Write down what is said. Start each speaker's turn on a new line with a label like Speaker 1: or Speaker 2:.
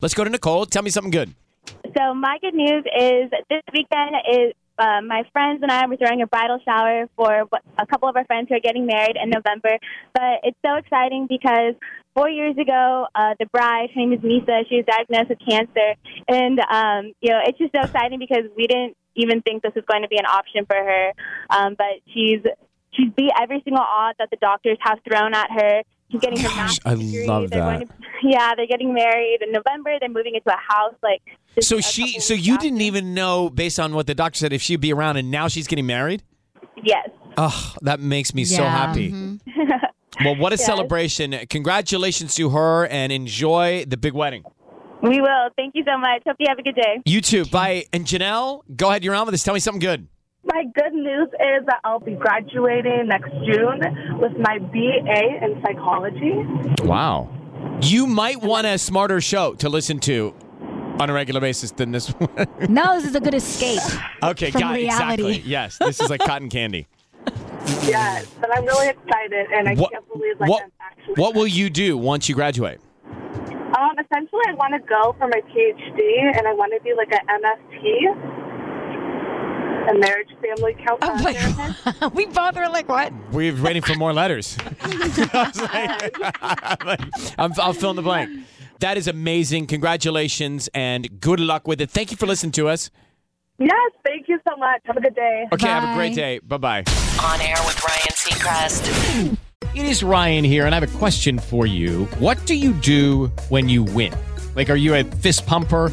Speaker 1: Let's go to Nicole. Tell me something good.
Speaker 2: So my good news is this weekend is uh, my friends and I were throwing a bridal shower for a couple of our friends who are getting married in November. But it's so exciting because four years ago, uh, the bride, her name is Misa, she was diagnosed with cancer, and um, you know it's just so exciting because we didn't even think this was going to be an option for her. Um, but she's she's beat every single odd that the doctors have thrown at her. She's getting her
Speaker 1: Gosh,
Speaker 2: master's
Speaker 1: I
Speaker 2: degree.
Speaker 1: love
Speaker 2: They're
Speaker 1: that.
Speaker 2: going to- yeah, they're getting married in November. They're moving into a house like.
Speaker 1: So she, so you
Speaker 2: after.
Speaker 1: didn't even know, based on what the doctor said, if she'd be around, and now she's getting married.
Speaker 2: Yes.
Speaker 1: Oh, that makes me so
Speaker 3: Yeah.
Speaker 1: happy. Mm-hmm. Well, what a
Speaker 2: Yes.
Speaker 1: celebration! Congratulations to her, and enjoy the big wedding.
Speaker 2: We will. Thank you so much. Hope you have a good day.
Speaker 1: You too. Bye. And Janelle, go ahead. You're on with us. Tell me something good.
Speaker 4: My good news is that I'll be graduating next June with my BA in psychology.
Speaker 1: Wow. You might want a smarter show to listen to on a regular basis than this one.
Speaker 3: No, this is a good escape.
Speaker 1: okay,
Speaker 3: From
Speaker 1: got
Speaker 3: reality.
Speaker 1: Exactly. Yes, this is like cotton candy.
Speaker 4: Yes, but I'm really excited, and I
Speaker 1: What,
Speaker 4: can't believe like
Speaker 1: what,
Speaker 4: I'm actually.
Speaker 1: what will you do once you graduate?
Speaker 4: Um, essentially, I want to go for my PhD, and I want to be like an MFT, a marriage family
Speaker 3: Oh
Speaker 4: counselor.
Speaker 3: my God. we bother like, what?
Speaker 1: We're waiting for more letters. I was like- I'm, I'll fill in the blank. That is amazing. Congratulations and good luck with it. Thank you for listening to us.
Speaker 4: Yes, thank you so much. Have a good day.
Speaker 1: Okay, have a great day. Bye bye.
Speaker 5: On air with Ryan Seacrest.
Speaker 1: It is Ryan here, and I have a question for you. What do you do when you win? Like, are you a fist pumper?